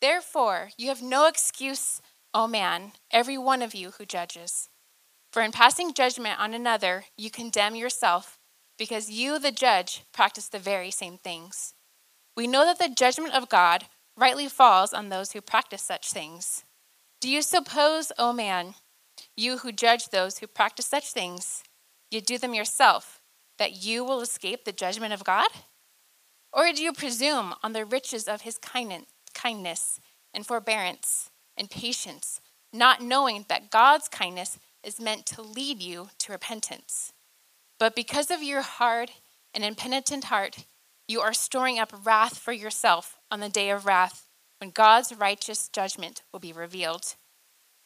Therefore, you have no excuse, O man, every one of you who judges. For in passing judgment on another, you condemn yourself, because you, the judge, practice the very same things. We know that the judgment of God rightly falls on those who practice such things. Do you suppose, O man, you who judge those who practice such things, you do them yourself, that you will escape the judgment of God? Or do you presume on the riches of his kindness and forbearance and patience, not knowing that God's kindness is meant to lead you to repentance? But because of your hard and impenitent heart, you are storing up wrath for yourself on the day of wrath when God's righteous judgment will be revealed.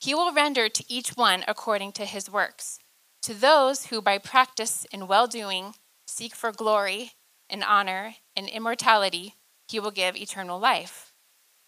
He will render to each one according to his works. To those who by practice in well doing seek for glory and honor and immortality, he will give eternal life.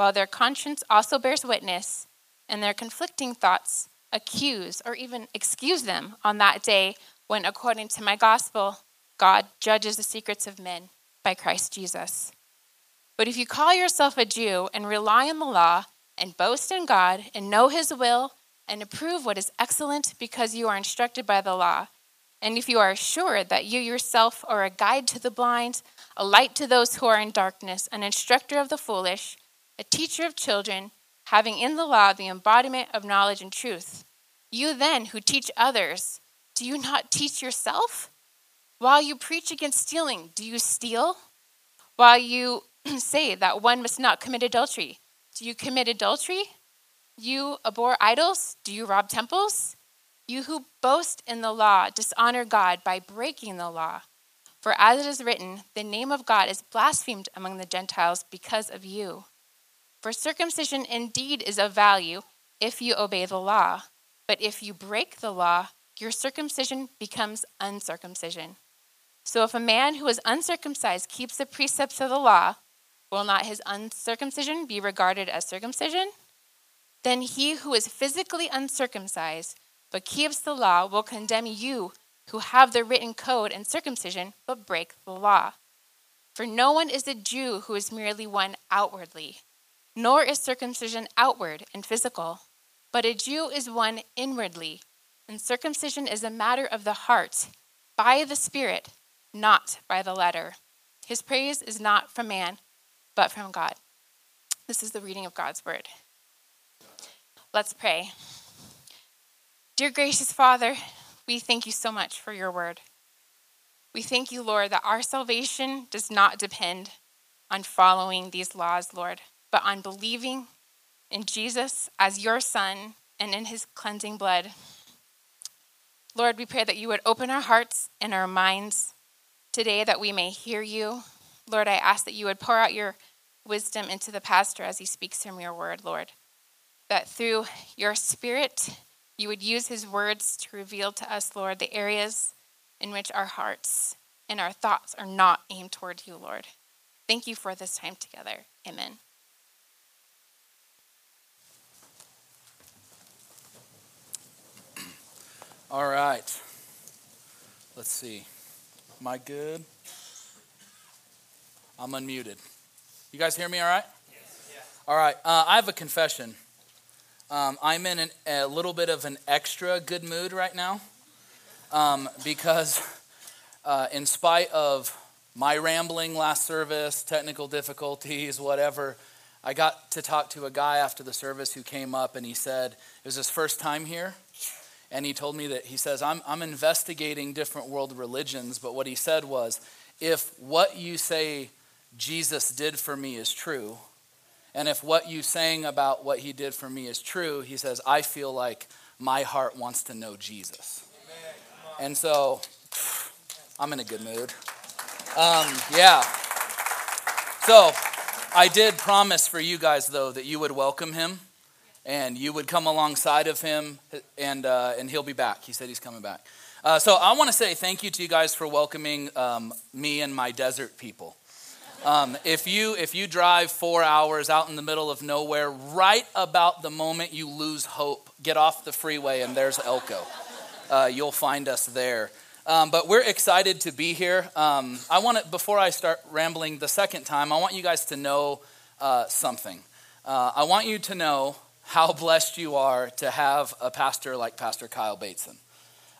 while their conscience also bears witness, and their conflicting thoughts accuse or even excuse them on that day when, according to my gospel, God judges the secrets of men by Christ Jesus. But if you call yourself a Jew and rely on the law and boast in God and know his will and approve what is excellent because you are instructed by the law, and if you are sure that you yourself are a guide to the blind, a light to those who are in darkness, an instructor of the foolish, a teacher of children, having in the law the embodiment of knowledge and truth, you then who teach others, do you not teach yourself? While you preach against stealing, do you steal? While you say that one must not commit adultery. Do you commit adultery? You abhor idols? Do you rob temples? You who boast in the law dishonor God by breaking the law. For as it is written, the name of God is blasphemed among the Gentiles because of you. For circumcision indeed is of value if you obey the law, but if you break the law, your circumcision becomes uncircumcision. So if a man who is uncircumcised keeps the precepts of the law, Will not his uncircumcision be regarded as circumcision? Then he who is physically uncircumcised but keeps the law will condemn you who have the written code and circumcision but break the law. For no one is a Jew who is merely one outwardly, nor is circumcision outward and physical, but a Jew is one inwardly, and circumcision is a matter of the heart, by the Spirit, not by the letter. His praise is not from man but from God. This is the reading of God's word. Let's pray. Dear gracious Father, we thank you so much for your word. We thank you, Lord, that our salvation does not depend on following these laws, Lord, but on believing in Jesus as your Son and in his cleansing blood. Lord, we pray that you would open our hearts and our minds today that we may hear you. Lord, I ask that you would pour out your wisdom into the pastor as he speaks from your word, Lord. That through your spirit, you would use his words to reveal to us, Lord, the areas in which our hearts and our thoughts are not aimed toward you, Lord. Thank you for this time together. Amen. All right. Let's see. Am I good? I'm unmuted. You guys hear me all right? Yes. All right. Uh, I have a confession. Um, I'm in an, a little bit of an extra good mood right now um, because, uh, in spite of my rambling last service, technical difficulties, whatever, I got to talk to a guy after the service who came up and he said it was his first time here. And he told me that he says, I'm, I'm investigating different world religions, but what he said was, if what you say Jesus did for me is true, and if what you saying about what he did for me is true, he says, I feel like my heart wants to know Jesus. And so I'm in a good mood. Um, yeah. So I did promise for you guys, though, that you would welcome him and you would come alongside of him, and, uh, and he'll be back. He said he's coming back. Uh, so I want to say thank you to you guys for welcoming um, me and my desert people. Um, if you if you drive four hours out in the middle of nowhere, right about the moment you lose hope, get off the freeway and there's Elko. Uh, you'll find us there. Um, but we're excited to be here. Um, I want to before I start rambling the second time, I want you guys to know uh, something. Uh, I want you to know how blessed you are to have a pastor like Pastor Kyle Bateson.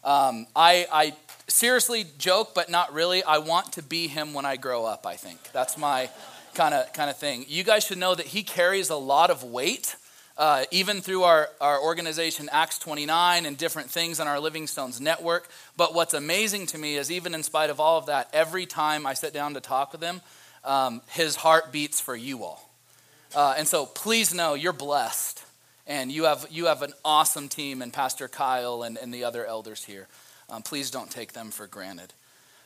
Um, I, I seriously joke, but not really. I want to be him when I grow up, I think. That's my kind of kind of thing. You guys should know that he carries a lot of weight, uh, even through our, our organization Acts 29 and different things on our Living Stones network. But what's amazing to me is, even in spite of all of that, every time I sit down to talk with him, um, his heart beats for you all. Uh, and so please know you're blessed and you have, you have an awesome team, and Pastor Kyle and, and the other elders here. Um, please don't take them for granted.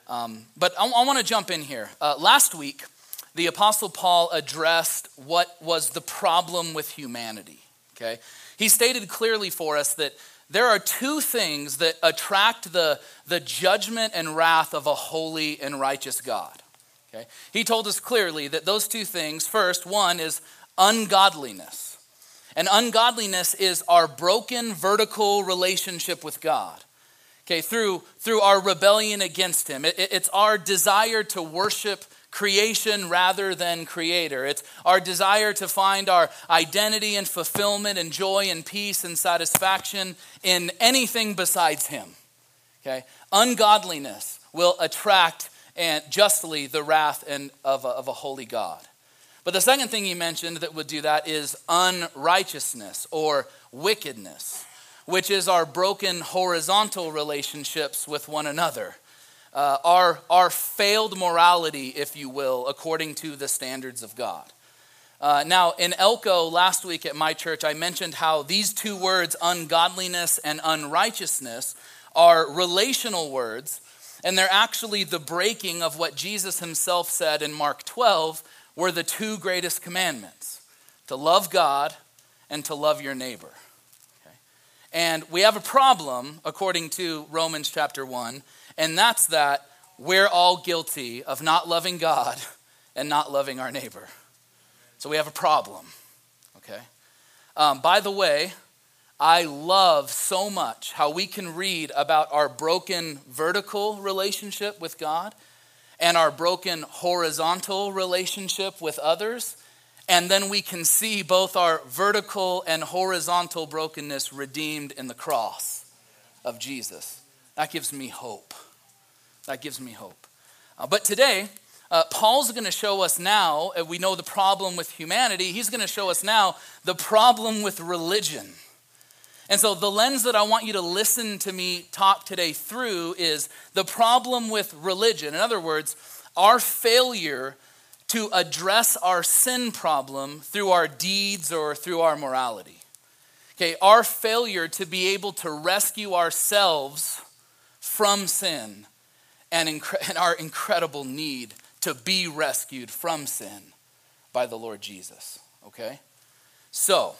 Um, but I, I want to jump in here. Uh, last week, the Apostle Paul addressed what was the problem with humanity. Okay? He stated clearly for us that there are two things that attract the, the judgment and wrath of a holy and righteous God. Okay? He told us clearly that those two things first, one is ungodliness. And ungodliness is our broken vertical relationship with God. Okay, through, through our rebellion against Him. It, it's our desire to worship creation rather than creator. It's our desire to find our identity and fulfillment and joy and peace and satisfaction in anything besides Him. Okay? Ungodliness will attract and justly the wrath and of, a, of a holy God. But the second thing he mentioned that would do that is unrighteousness or wickedness, which is our broken horizontal relationships with one another. Uh, our, our failed morality, if you will, according to the standards of God. Uh, now, in Elko last week at my church, I mentioned how these two words, ungodliness and unrighteousness, are relational words, and they're actually the breaking of what Jesus himself said in Mark 12 were the two greatest commandments to love God and to love your neighbor. Okay? And we have a problem, according to Romans chapter 1, and that's that we're all guilty of not loving God and not loving our neighbor. So we have a problem, okay? Um, by the way, I love so much how we can read about our broken vertical relationship with God and our broken horizontal relationship with others. And then we can see both our vertical and horizontal brokenness redeemed in the cross of Jesus. That gives me hope. That gives me hope. Uh, but today, uh, Paul's going to show us now, uh, we know the problem with humanity, he's going to show us now the problem with religion. And so, the lens that I want you to listen to me talk today through is the problem with religion. In other words, our failure to address our sin problem through our deeds or through our morality. Okay, our failure to be able to rescue ourselves from sin and, and our incredible need to be rescued from sin by the Lord Jesus. Okay? So,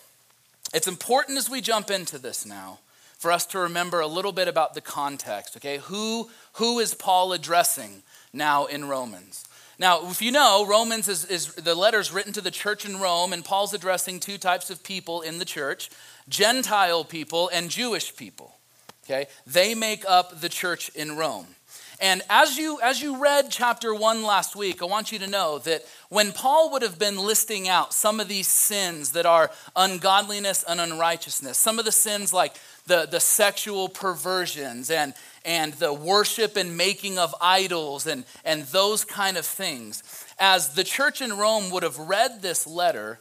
it's important as we jump into this now for us to remember a little bit about the context, okay? Who, who is Paul addressing now in Romans? Now, if you know, Romans is, is the letters written to the church in Rome, and Paul's addressing two types of people in the church Gentile people and Jewish people. Okay? They make up the church in Rome. And as you, as you read chapter one last week, I want you to know that when Paul would have been listing out some of these sins that are ungodliness and unrighteousness, some of the sins like the, the sexual perversions and, and the worship and making of idols and, and those kind of things, as the church in Rome would have read this letter,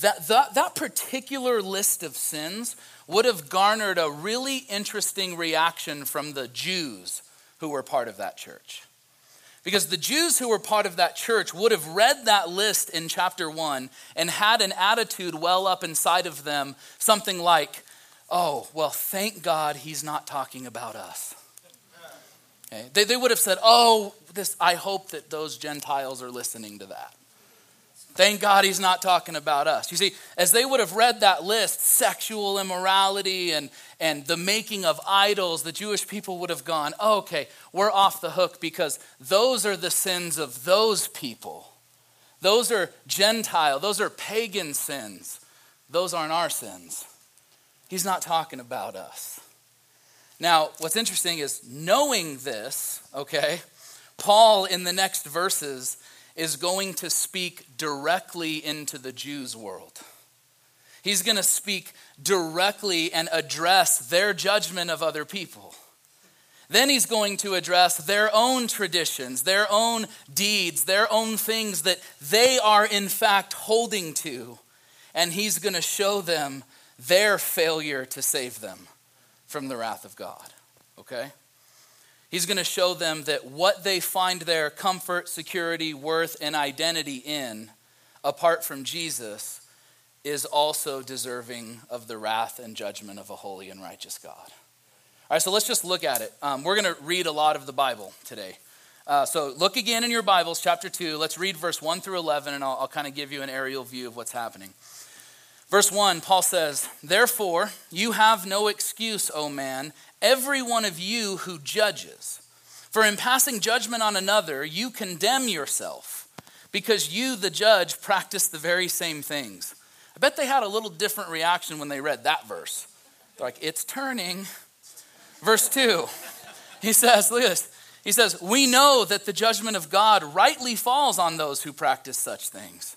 that, that, that particular list of sins would have garnered a really interesting reaction from the Jews who were part of that church. Because the Jews who were part of that church would have read that list in chapter 1 and had an attitude well up inside of them, something like, oh, well, thank God he's not talking about us. Okay? They, they would have said, oh, this, I hope that those Gentiles are listening to that. Thank God he's not talking about us. You see, as they would have read that list, sexual immorality and, and the making of idols, the Jewish people would have gone, oh, okay, we're off the hook because those are the sins of those people. Those are Gentile, those are pagan sins. Those aren't our sins. He's not talking about us. Now, what's interesting is knowing this, okay, Paul in the next verses is going to speak directly into the Jews' world. He's going to speak directly and address their judgment of other people. Then he's going to address their own traditions, their own deeds, their own things that they are in fact holding to. And he's going to show them their failure to save them from the wrath of God. Okay? He's going to show them that what they find their comfort, security, worth, and identity in, apart from Jesus, is also deserving of the wrath and judgment of a holy and righteous God. All right, so let's just look at it. Um, we're going to read a lot of the Bible today. Uh, so look again in your Bibles, chapter 2. Let's read verse 1 through 11, and I'll, I'll kind of give you an aerial view of what's happening. Verse 1, Paul says, Therefore, you have no excuse, O man, every one of you who judges. For in passing judgment on another, you condemn yourself, because you, the judge, practice the very same things. I bet they had a little different reaction when they read that verse. They're like, it's turning. Verse 2, he says, look at this. He says, We know that the judgment of God rightly falls on those who practice such things.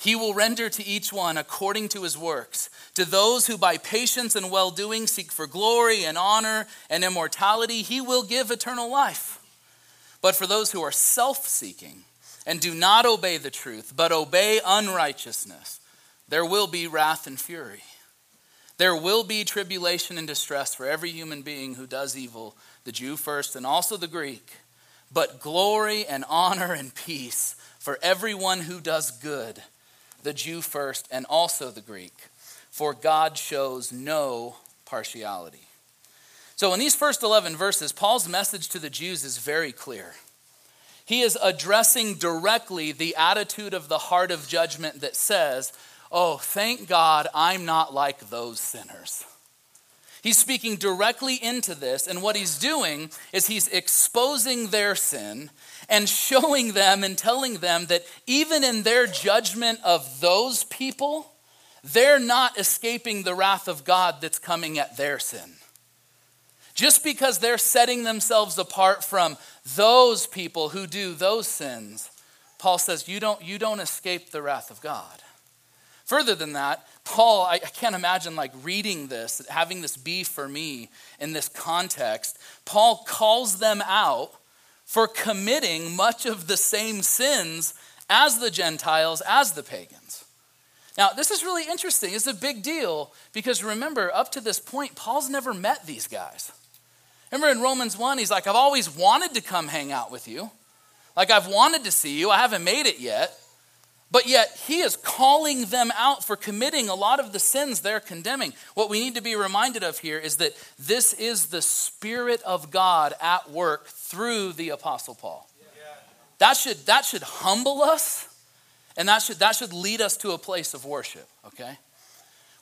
He will render to each one according to his works. To those who by patience and well doing seek for glory and honor and immortality, he will give eternal life. But for those who are self seeking and do not obey the truth, but obey unrighteousness, there will be wrath and fury. There will be tribulation and distress for every human being who does evil, the Jew first and also the Greek, but glory and honor and peace for everyone who does good the Jew first, and also the Greek, for God shows no partiality. So, in these first 11 verses, Paul's message to the Jews is very clear. He is addressing directly the attitude of the heart of judgment that says, Oh, thank God I'm not like those sinners. He's speaking directly into this, and what he's doing is he's exposing their sin and showing them and telling them that even in their judgment of those people, they're not escaping the wrath of God that's coming at their sin. Just because they're setting themselves apart from those people who do those sins, Paul says you don't, you don't escape the wrath of God. Further than that, Paul, I, I can't imagine like reading this, having this be for me in this context. Paul calls them out for committing much of the same sins as the Gentiles, as the pagans. Now, this is really interesting. It's a big deal because remember, up to this point, Paul's never met these guys. Remember in Romans 1, he's like, I've always wanted to come hang out with you. Like, I've wanted to see you. I haven't made it yet. But yet, he is calling them out for committing a lot of the sins they're condemning. What we need to be reminded of here is that this is the Spirit of God at work through the Apostle Paul. That should, that should humble us, and that should, that should lead us to a place of worship, okay?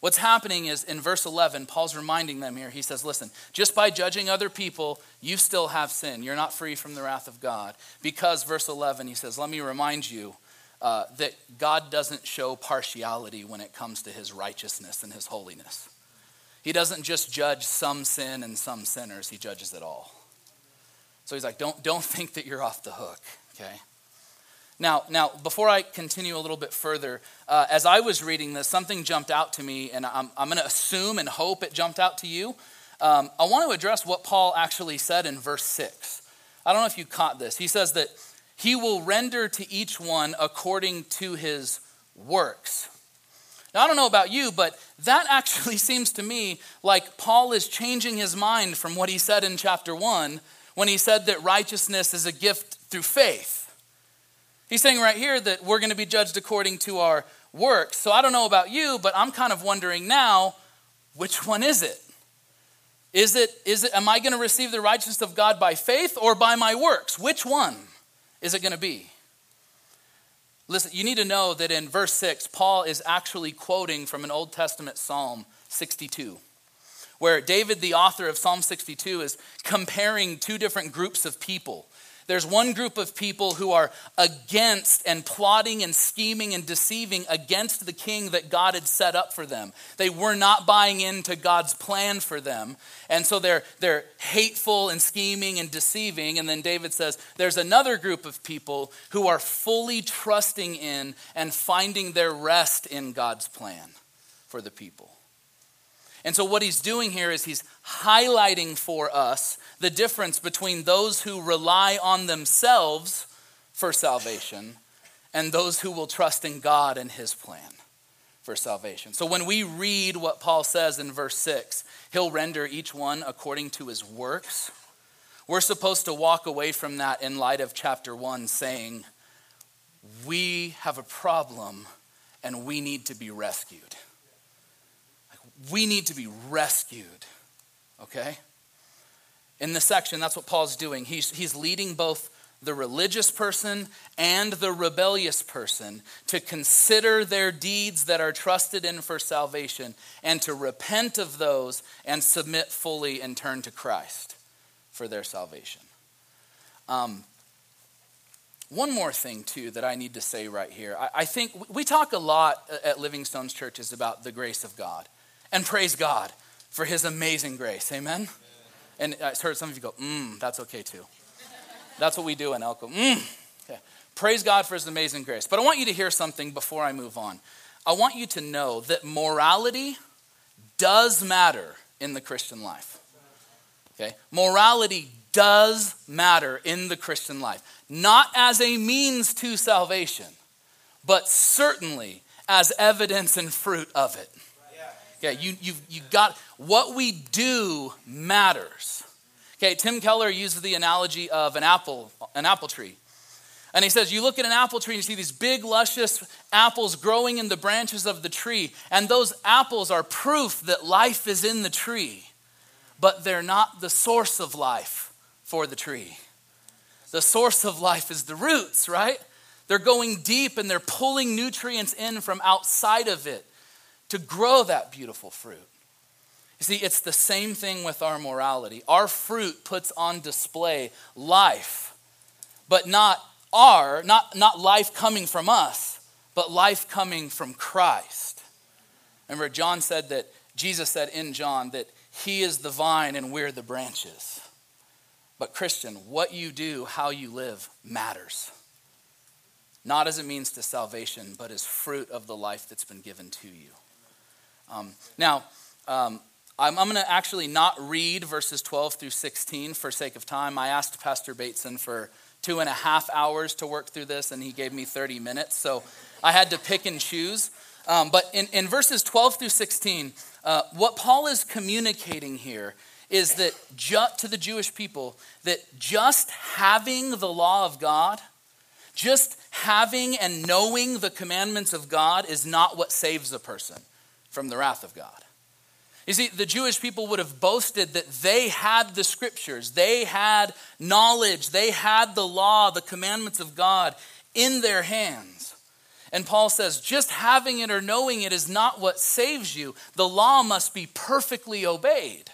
What's happening is in verse 11, Paul's reminding them here. He says, Listen, just by judging other people, you still have sin. You're not free from the wrath of God. Because, verse 11, he says, Let me remind you uh, that God doesn't show partiality when it comes to his righteousness and his holiness. He doesn't just judge some sin and some sinners, he judges it all. So he's like, don't, don't think that you're off the hook, okay? Now, now, before I continue a little bit further, uh, as I was reading this, something jumped out to me, and I'm, I'm going to assume and hope it jumped out to you. Um, I want to address what Paul actually said in verse 6. I don't know if you caught this. He says that he will render to each one according to his works. Now, I don't know about you, but that actually seems to me like Paul is changing his mind from what he said in chapter 1 when he said that righteousness is a gift through faith. He's saying right here that we're going to be judged according to our works. So I don't know about you, but I'm kind of wondering now which one is it? Is it, is it am I going to receive the righteousness of God by faith or by my works? Which one is it going to be? Listen, you need to know that in verse 6, Paul is actually quoting from an Old Testament Psalm 62, where David, the author of Psalm 62, is comparing two different groups of people there's one group of people who are against and plotting and scheming and deceiving against the king that God had set up for them. They were not buying into God's plan for them. And so they're, they're hateful and scheming and deceiving. And then David says, there's another group of people who are fully trusting in and finding their rest in God's plan for the people. And so, what he's doing here is he's highlighting for us the difference between those who rely on themselves for salvation and those who will trust in God and his plan for salvation. So, when we read what Paul says in verse 6, he'll render each one according to his works. We're supposed to walk away from that in light of chapter 1 saying, We have a problem and we need to be rescued we need to be rescued, okay? In this section, that's what Paul's doing. He's, he's leading both the religious person and the rebellious person to consider their deeds that are trusted in for salvation and to repent of those and submit fully and turn to Christ for their salvation. Um, one more thing, too, that I need to say right here. I, I think we talk a lot at Living Stones churches about the grace of God and praise God for his amazing grace. Amen? And I heard some of you go, mmm, that's okay too. That's what we do in Elko. Mmm. Okay. Praise God for his amazing grace. But I want you to hear something before I move on. I want you to know that morality does matter in the Christian life. Okay? Morality does matter in the Christian life. Not as a means to salvation, but certainly as evidence and fruit of it. Yeah, you, you, you got what we do matters. Okay, Tim Keller uses the analogy of an apple, an apple tree. And he says, You look at an apple tree and you see these big, luscious apples growing in the branches of the tree. And those apples are proof that life is in the tree, but they're not the source of life for the tree. The source of life is the roots, right? They're going deep and they're pulling nutrients in from outside of it to grow that beautiful fruit. You see, it's the same thing with our morality. Our fruit puts on display life, but not our, not, not life coming from us, but life coming from Christ. Remember, John said that, Jesus said in John that he is the vine and we're the branches. But, Christian, what you do, how you live, matters. Not as it means to salvation, but as fruit of the life that's been given to you. Um, now, um, I'm, I'm going to actually not read verses 12 through 16 for sake of time. I asked Pastor Bateson for two and a half hours to work through this, and he gave me 30 minutes. So I had to pick and choose. Um, but in, in verses 12 through 16, uh, what Paul is communicating here is that ju- to the Jewish people, that just having the law of God, just having and knowing the commandments of God is not what saves a person from the wrath of God. You see, the Jewish people would have boasted that they had the scriptures, they had knowledge, they had the law, the commandments of God in their hands. And Paul says, just having it or knowing it is not what saves you. The law must be perfectly obeyed.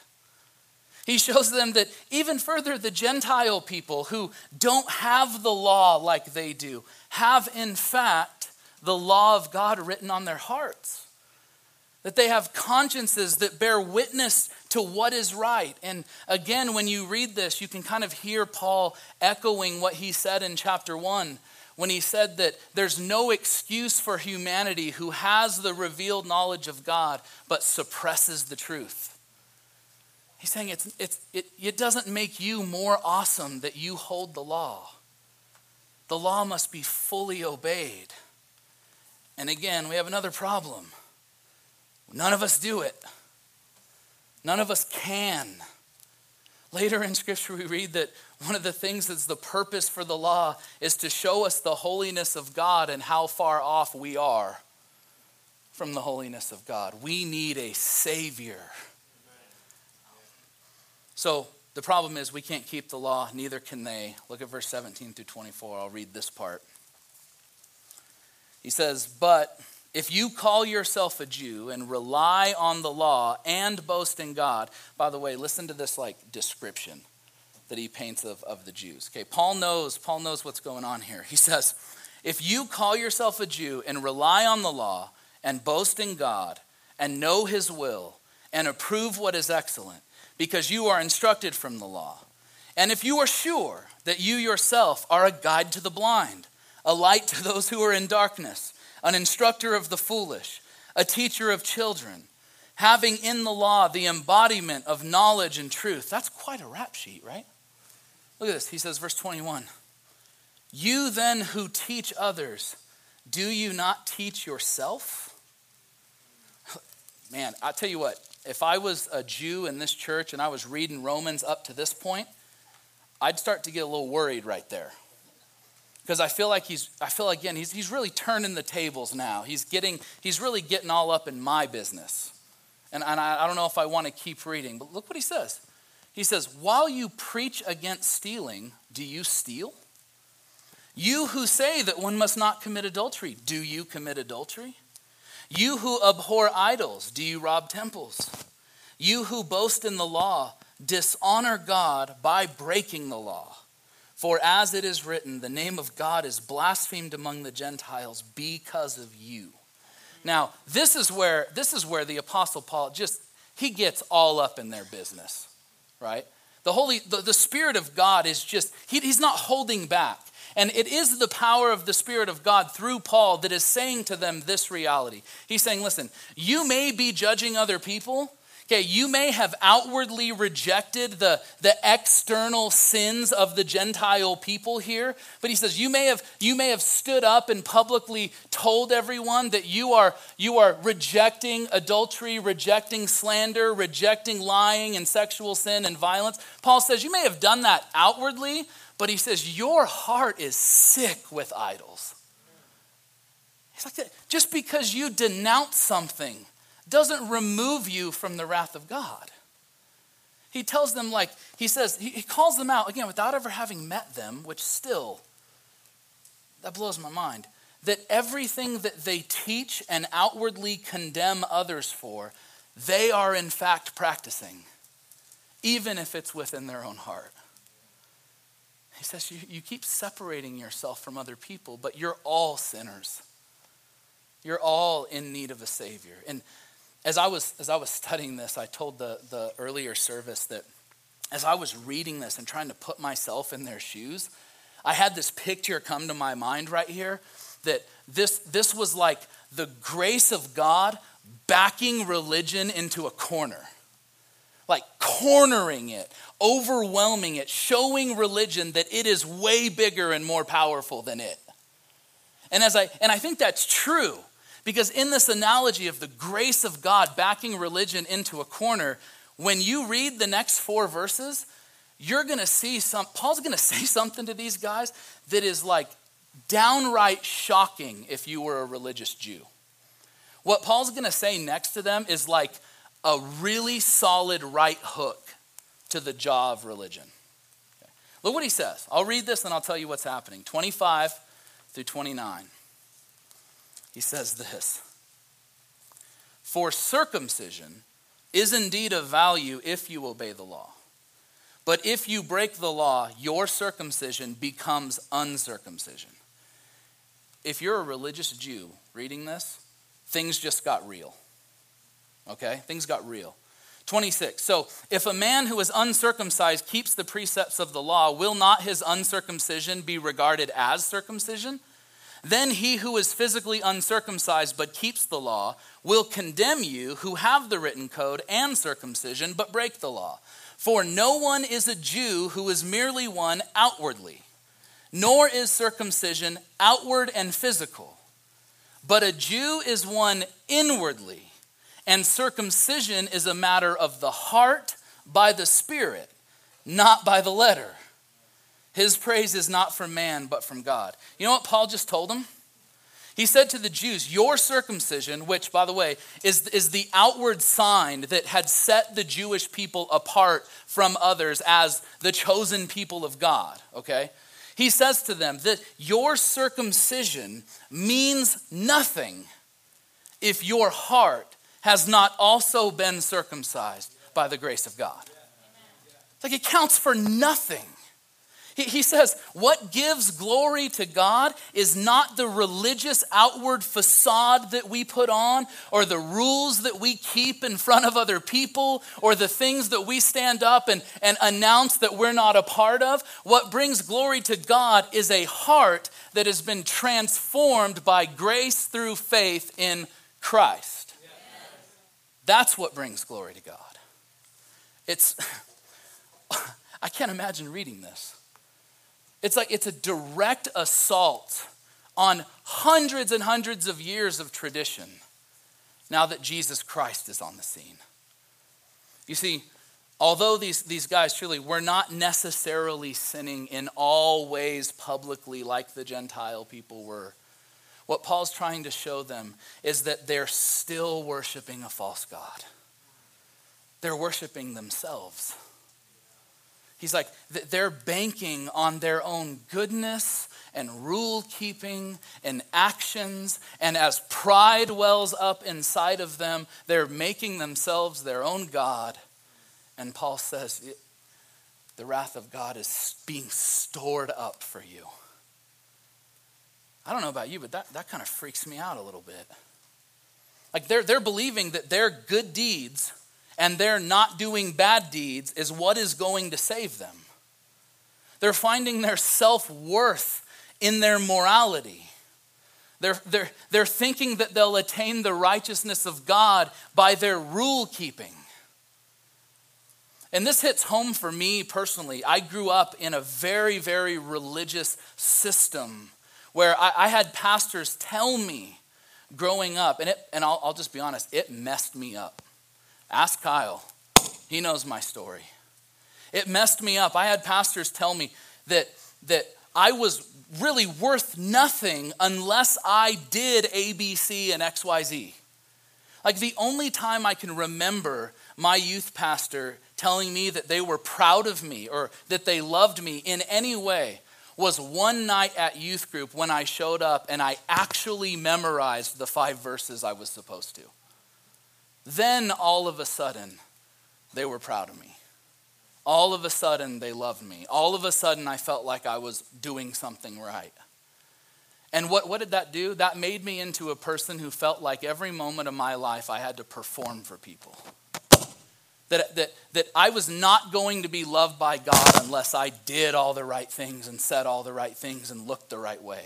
He shows them that even further, the Gentile people who don't have the law like they do have, in fact, the law of God written on their hearts. That they have consciences that bear witness to what is right. And again, when you read this, you can kind of hear Paul echoing what he said in chapter 1 when he said that there's no excuse for humanity who has the revealed knowledge of God but suppresses the truth. He's saying it's, it's, it, it doesn't make you more awesome that you hold the law. The law must be fully obeyed. And again, we have another problem. None of us do it, none of us can. Later in Scripture, we read that one of the things that's the purpose for the law is to show us the holiness of God and how far off we are from the holiness of God. We need a Savior. So the problem is we can't keep the law, neither can they. Look at verse 17 through 24. I'll read this part. He says, But if you call yourself a Jew and rely on the law and boast in God, by the way, listen to this like description that he paints of, of the Jews. Okay, Paul knows, Paul knows what's going on here. He says, if you call yourself a Jew and rely on the law and boast in God and know his will and approve what is excellent, because you are instructed from the law. And if you are sure that you yourself are a guide to the blind, a light to those who are in darkness, an instructor of the foolish, a teacher of children, having in the law the embodiment of knowledge and truth, that's quite a rap sheet, right? Look at this. He says, verse 21 You then who teach others, do you not teach yourself? Man, i tell you what, if I was a Jew in this church and I was reading Romans up to this point, I'd start to get a little worried right there. Because I feel like he's, I feel again, he's, he's really turning the tables now. He's getting, he's really getting all up in my business. And, and I, I don't know if I want to keep reading, but look what he says. He says, While you preach against stealing, do you steal? You who say that one must not commit adultery, do you commit adultery? You who abhor idols, do you rob temples? You who boast in the law, dishonor God by breaking the law. For as it is written, the name of God is blasphemed among the Gentiles because of you. Now, this is where this is where the apostle Paul just he gets all up in their business, right? The holy the, the spirit of God is just he, he's not holding back. And it is the power of the Spirit of God through Paul that is saying to them this reality. He's saying, listen, you may be judging other people. Okay, you may have outwardly rejected the, the external sins of the Gentile people here, but he says you may have you may have stood up and publicly told everyone that you are you are rejecting adultery, rejecting slander, rejecting lying and sexual sin and violence. Paul says you may have done that outwardly, but he says, Your heart is sick with idols. He's like, just because you denounce something doesn't remove you from the wrath of God. He tells them, like, he says, he, calls them out, again, without ever having met them, which still, that blows my mind, that everything that they teach and outwardly condemn others for, they are in fact practicing, even if it's within their own heart. He says, you, you keep separating yourself from other people, but you're all sinners. You're all in need of a Savior. And as I was, as I was studying this, I told the, the earlier service that as I was reading this and trying to put myself in their shoes, I had this picture come to my mind right here that this, this was like the grace of God backing religion into a corner like cornering it, overwhelming it, showing religion that it is way bigger and more powerful than it. And as I and I think that's true because in this analogy of the grace of God backing religion into a corner, when you read the next four verses, you're going to see some Paul's going to say something to these guys that is like downright shocking if you were a religious Jew. What Paul's going to say next to them is like a really solid right hook to the jaw of religion. Okay. Look what he says. I'll read this and I'll tell you what's happening. 25 through 29. He says this For circumcision is indeed of value if you obey the law. But if you break the law, your circumcision becomes uncircumcision. If you're a religious Jew reading this, things just got real. Okay? Things got real. 26. So, if a man who is uncircumcised keeps the precepts of the law, will not his uncircumcision be regarded as circumcision? Then he who is physically uncircumcised but keeps the law will condemn you who have the written code and circumcision but break the law. For no one is a Jew who is merely one outwardly, nor is circumcision outward and physical, but a Jew is one inwardly and circumcision is a matter of the heart by the Spirit, not by the letter. His praise is not from man, but from God. You know what Paul just told them? He said to the Jews, Your circumcision, which, by the way, is, is the outward sign that had set the Jewish people apart from others as the chosen people of God, okay? He says to them that your circumcision means nothing if your heart has not also been circumcised by the grace of God. It's like it counts for nothing. He, he says, What gives glory to God is not the religious outward facade that we put on, or the rules that we keep in front of other people, or the things that we stand up and, and announce that we're not a part of. What brings glory to God is a heart that has been transformed by grace through faith in Christ. That's what brings glory to God. It's, I can't imagine reading this. It's like it's a direct assault on hundreds and hundreds of years of tradition now that Jesus Christ is on the scene. You see, although these, these guys truly were not necessarily sinning in all ways publicly like the Gentile people were, what Paul's trying to show them is that they're still worshiping a false God. They're worshiping themselves. He's like, they're banking on their own goodness and rule keeping and actions. And as pride wells up inside of them, they're making themselves their own God. And Paul says, the wrath of God is being stored up for you. I don't know about you, but that, that kind of freaks me out a little bit. Like they're, they're believing that their good deeds and their not doing bad deeds is what is going to save them. They're finding their self worth in their morality. They're, they're, they're thinking that they'll attain the righteousness of God by their rule keeping. And this hits home for me personally. I grew up in a very, very religious system where I, I had pastors tell me growing up, and, it, and I'll, I'll just be honest, it messed me up. Ask Kyle, he knows my story. It messed me up. I had pastors tell me that, that I was really worth nothing unless I did A, B, C, and X, Y, Z. Like the only time I can remember my youth pastor telling me that they were proud of me or that they loved me in any way was one night at youth group when I showed up and I actually memorized the five verses I was supposed to. Then all of a sudden, they were proud of me. All of a sudden, they loved me. All of a sudden, I felt like I was doing something right. And what, what did that do? That made me into a person who felt like every moment of my life I had to perform for people that, that, that I was not going to be loved by God unless I did all the right things and said all the right things and looked the right way.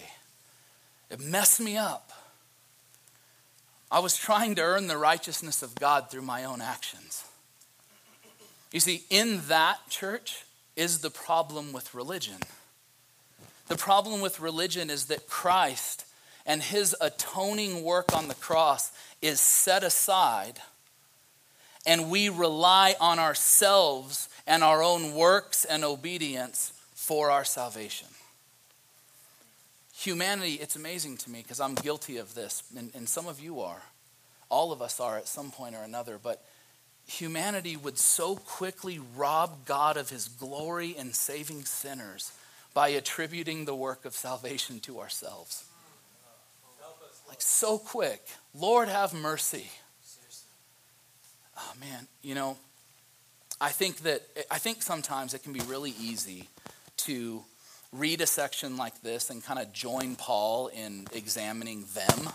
It messed me up. I was trying to earn the righteousness of God through my own actions. You see, in that church is the problem with religion. The problem with religion is that Christ and his atoning work on the cross is set aside and we rely on ourselves and our own works and obedience for our salvation. Humanity, it's amazing to me because I'm guilty of this, and, and some of you are. All of us are at some point or another, but humanity would so quickly rob God of his glory in saving sinners by attributing the work of salvation to ourselves. Like so quick. Lord, have mercy oh man, you know, I think that I think sometimes it can be really easy to read a section like this and kind of join Paul in examining them.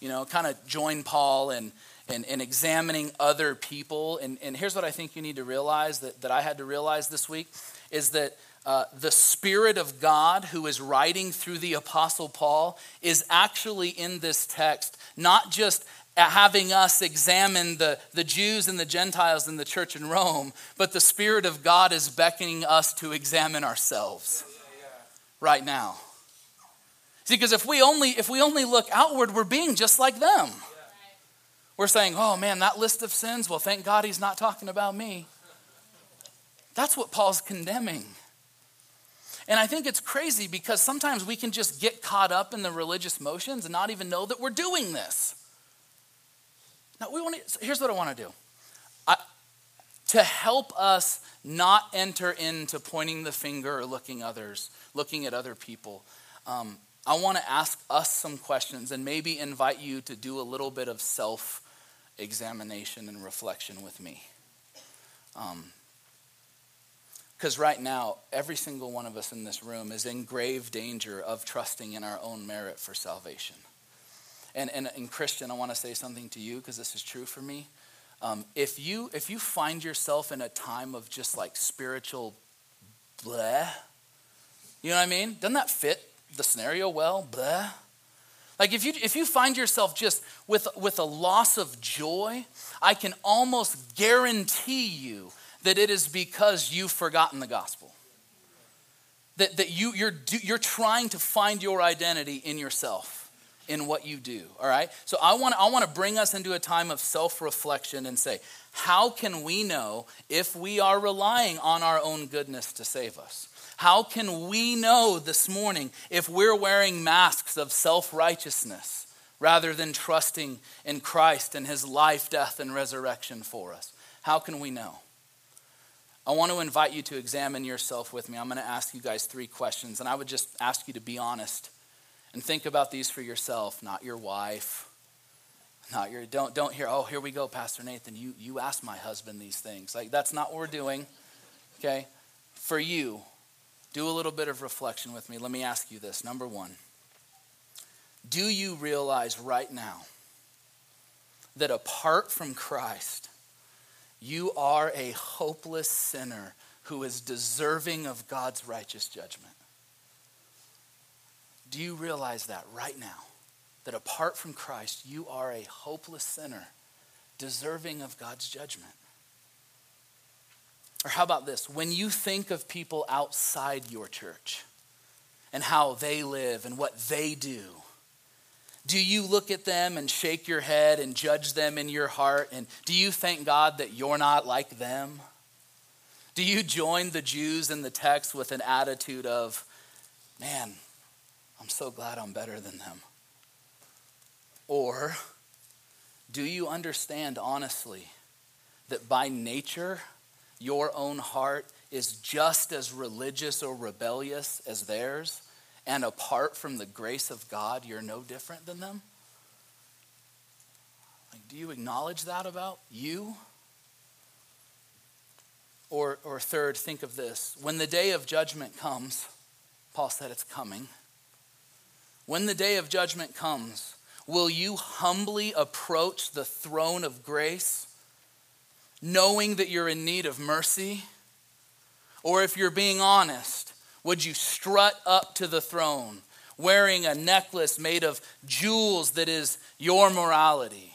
You know, kind of join Paul in, in, in examining other people. And, and here's what I think you need to realize that, that I had to realize this week is that uh, the Spirit of God who is writing through the Apostle Paul is actually in this text, not just having us examine the, the Jews and the Gentiles in the church in Rome, but the Spirit of God is beckoning us to examine ourselves right now. See, because if we only if we only look outward, we're being just like them. We're saying, oh man, that list of sins, well, thank God he's not talking about me. That's what Paul's condemning. And I think it's crazy because sometimes we can just get caught up in the religious motions and not even know that we're doing this. Now, we want to, here's what I want to do. I, to help us not enter into pointing the finger or looking others, looking at other people, um, I want to ask us some questions and maybe invite you to do a little bit of self examination and reflection with me. Because um, right now, every single one of us in this room is in grave danger of trusting in our own merit for salvation. And, and, and Christian, I want to say something to you because this is true for me. Um, if you if you find yourself in a time of just like spiritual bleh, you know what I mean? Doesn't that fit the scenario well? Bleh. Like if you if you find yourself just with with a loss of joy, I can almost guarantee you that it is because you've forgotten the gospel. That, that you, you're, you're trying to find your identity in yourself in what you do, all right? So I want, I want to bring us into a time of self reflection and say, how can we know if we are relying on our own goodness to save us? How can we know this morning if we're wearing masks of self righteousness rather than trusting in Christ and his life, death, and resurrection for us? How can we know? I want to invite you to examine yourself with me. I'm going to ask you guys three questions, and I would just ask you to be honest and think about these for yourself, not your wife. Not your don't don't hear, oh, here we go, Pastor Nathan. You you asked my husband these things. Like that's not what we're doing. Okay? For you, do a little bit of reflection with me. Let me ask you this. Number one, do you realize right now that apart from Christ, you are a hopeless sinner who is deserving of God's righteous judgment? Do you realize that right now? That apart from Christ, you are a hopeless sinner, deserving of God's judgment. Or how about this? When you think of people outside your church and how they live and what they do, do you look at them and shake your head and judge them in your heart? And do you thank God that you're not like them? Do you join the Jews in the text with an attitude of, man, I'm so glad I'm better than them? Or do you understand honestly that by nature, your own heart is just as religious or rebellious as theirs, and apart from the grace of God, you're no different than them? Like, do you acknowledge that about you? Or, or third, think of this. When the day of judgment comes, Paul said it's coming. When the day of judgment comes, will you humbly approach the throne of grace, knowing that you're in need of mercy? Or if you're being honest, would you strut up to the throne wearing a necklace made of jewels that is your morality,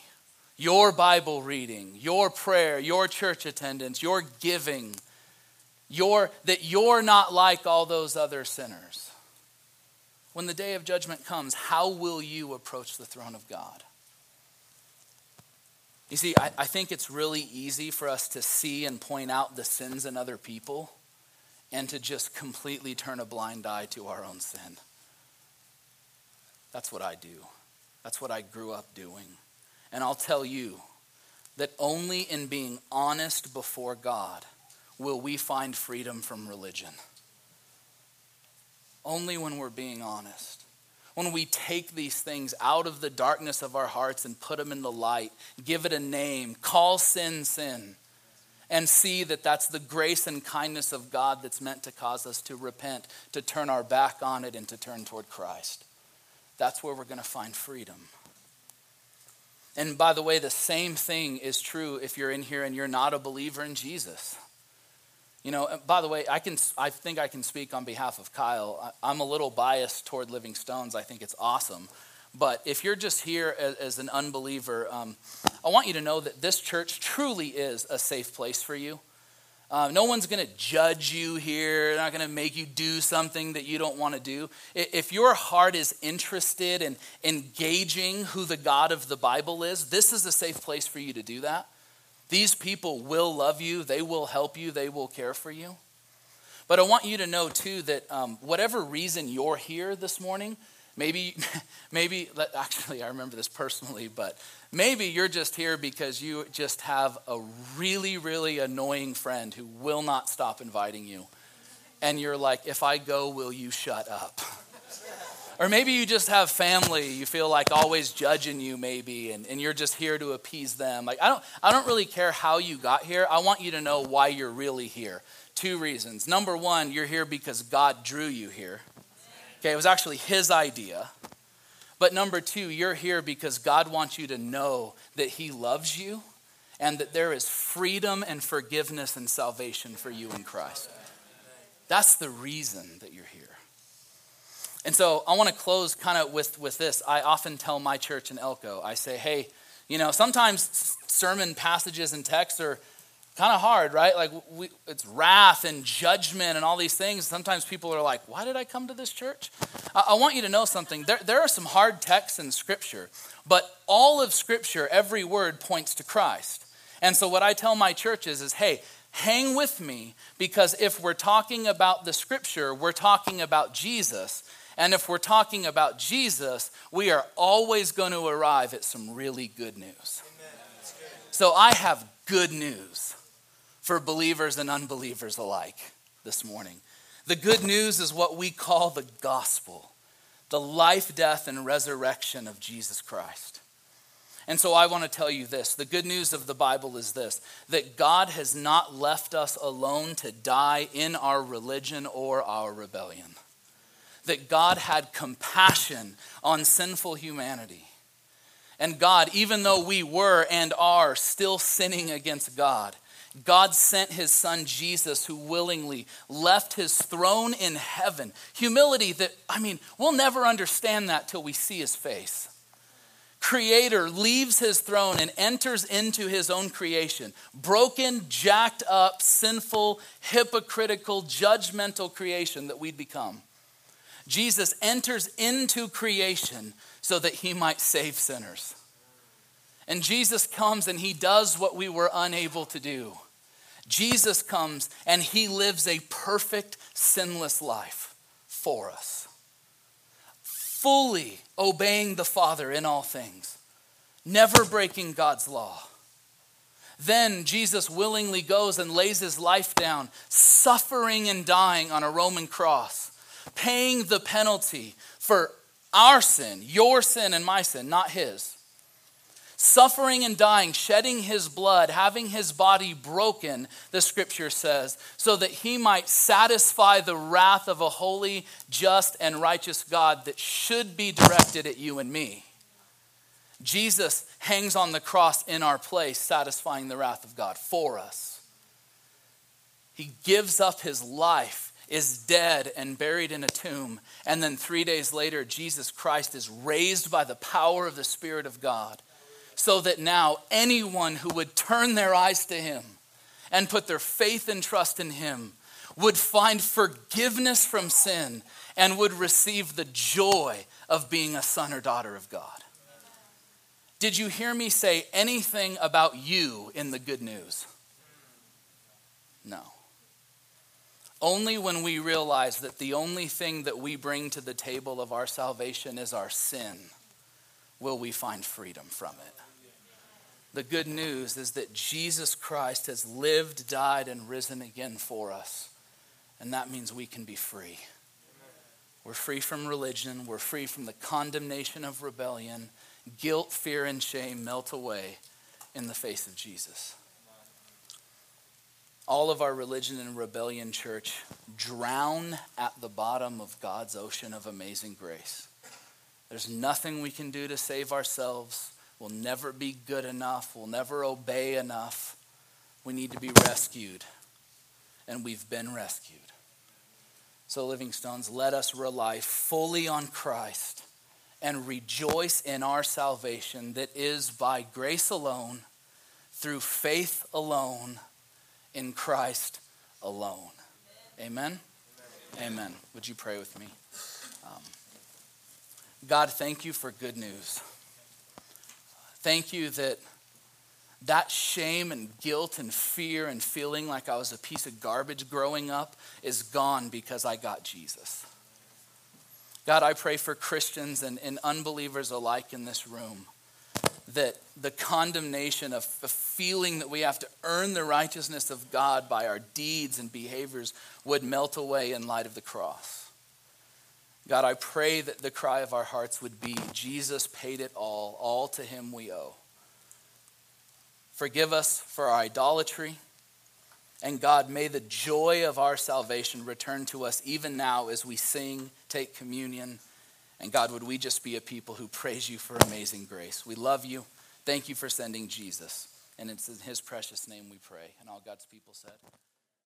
your Bible reading, your prayer, your church attendance, your giving, your, that you're not like all those other sinners? When the day of judgment comes, how will you approach the throne of God? You see, I, I, think it's really easy for us to see and point out the sins in other people and to just completely turn a blind eye to our own sin. That's what I do. That's what I grew up doing. And I'll tell you that only in being honest before God will we find freedom from religion only when we're being honest. When we take these things out of the darkness of our hearts and put them in the light, give it a name, call sin sin, and see that that's the grace and kindness of God that's meant to cause us to repent, to turn our back on it, and to turn toward Christ. That's where we're going to find freedom. And by the way, the same thing is true if you're in here and you're not a believer in Jesus. You know, by the way, I can I think I can speak on behalf of Kyle. I'm a little biased toward Living Stones. I think it's awesome. But if you're just here as, as an unbeliever, um, I want you to know that this church truly is a safe place for you. Uh, no one's going to judge you here. They're not going to make you do something that you don't want to do. If your heart is interested in engaging who the God of the Bible is, this is a safe place for you to do that. These people will love you, they will help you, they will care for you. But I want you to know, too, that um, whatever reason you're here this morning, Maybe, maybe, actually, I remember this personally, but maybe you're just here because you just have a really, really annoying friend who will not stop inviting you. And you're like, if I go, will you shut up? or maybe you just have family, you feel like always judging you, maybe, and, and you're just here to appease them. Like, I don't, I don't really care how you got here. I want you to know why you're really here. Two reasons. Number one, you're here because God drew you here. Okay, it was actually his idea. But number two, you're here because God wants you to know that he loves you and that there is freedom and forgiveness and salvation for you in Christ. That's the reason that you're here. And so I want to close kind of with, with this. I often tell my church in Elko, I say, hey, you know, sometimes sermon passages and texts are kind of hard, right? Like we, it's wrath and judgment and all these things. Sometimes people are like, why did I come to this church? I, I want you to know something. There, there are some hard texts in Scripture, but all of Scripture, every word points to Christ. And so what I tell my churches is, hey, hang with me because if we're talking about the Scripture, we're talking about Jesus. And if we're talking about Jesus, we are always going to arrive at some really good news. So I have good news for believers and unbelievers alike this morning. The good news is what we call the gospel the life, death, and resurrection of Jesus Christ. And so I want to tell you this the good news of the Bible is this that God has not left us alone to die in our religion or our rebellion. That God had compassion on sinful humanity. And God, even though we were and are still sinning against God, God sent his son Jesus, who willingly left his throne in heaven. Humility that, I mean, we'll never understand that till we see his face. Creator leaves his throne and enters into his own creation. Broken, jacked up, sinful, hypocritical, judgmental creation that we'd become. Jesus enters into creation so that he might save sinners. And Jesus comes and he does what we were unable to do. Jesus comes and he lives a perfect, sinless life for us, fully obeying the Father in all things, never breaking God's law. Then Jesus willingly goes and lays his life down, suffering and dying on a Roman cross, paying the penalty for our sin, your sin and my sin, not his suffering and dying, shedding his blood, having his body broken, the scripture says, so that he might satisfy the wrath of a holy, just, and righteous God that should be directed at you and me. Jesus hangs on the cross in our place, satisfying the wrath of God for us. He gives up his life, is dead, and buried in a tomb. And then three days later, Jesus Christ is raised by the power of the Spirit of God so that now anyone who would turn their eyes to him and put their faith and trust in him would find forgiveness from sin and would receive the joy of being a son or daughter of God. Did you hear me say anything about you in the good news? No. Only when we realize that the only thing that we bring to the table of our salvation is our sin will we find freedom from it the good news is that Jesus Christ has lived, died, and risen again for us. And that means we can be free. We're free from religion. We're free from the condemnation of rebellion. Guilt, fear, and shame melt away in the face of Jesus. All of our religion and rebellion, church, drown at the bottom of God's ocean of amazing grace. There's nothing we can do to save ourselves. We'll never be good enough. We'll never obey enough. We need to be rescued. And we've been rescued. So, Living Stones, let us rely fully on Christ and rejoice in our salvation that is by grace alone, through faith alone in Christ alone. Amen? Amen. Amen. Would you pray with me? Um, God, thank you for good news. Thank you that that shame and guilt and fear and feeling like I was a piece of garbage growing up is gone because I got Jesus. God, I pray for Christians and, and unbelievers alike in this room that the condemnation of the feeling that we have to earn the righteousness of God by our deeds and behaviors would melt away in light of the cross. God, I pray that the cry of our hearts would be Jesus paid it all, all to him we owe. Forgive us for our idolatry. And God, may the joy of our salvation return to us even now as we sing, take communion, and God, would we just be a people who praise you for amazing grace? We love you. Thank you for sending Jesus. And it's in his precious name we pray. And all God's people said.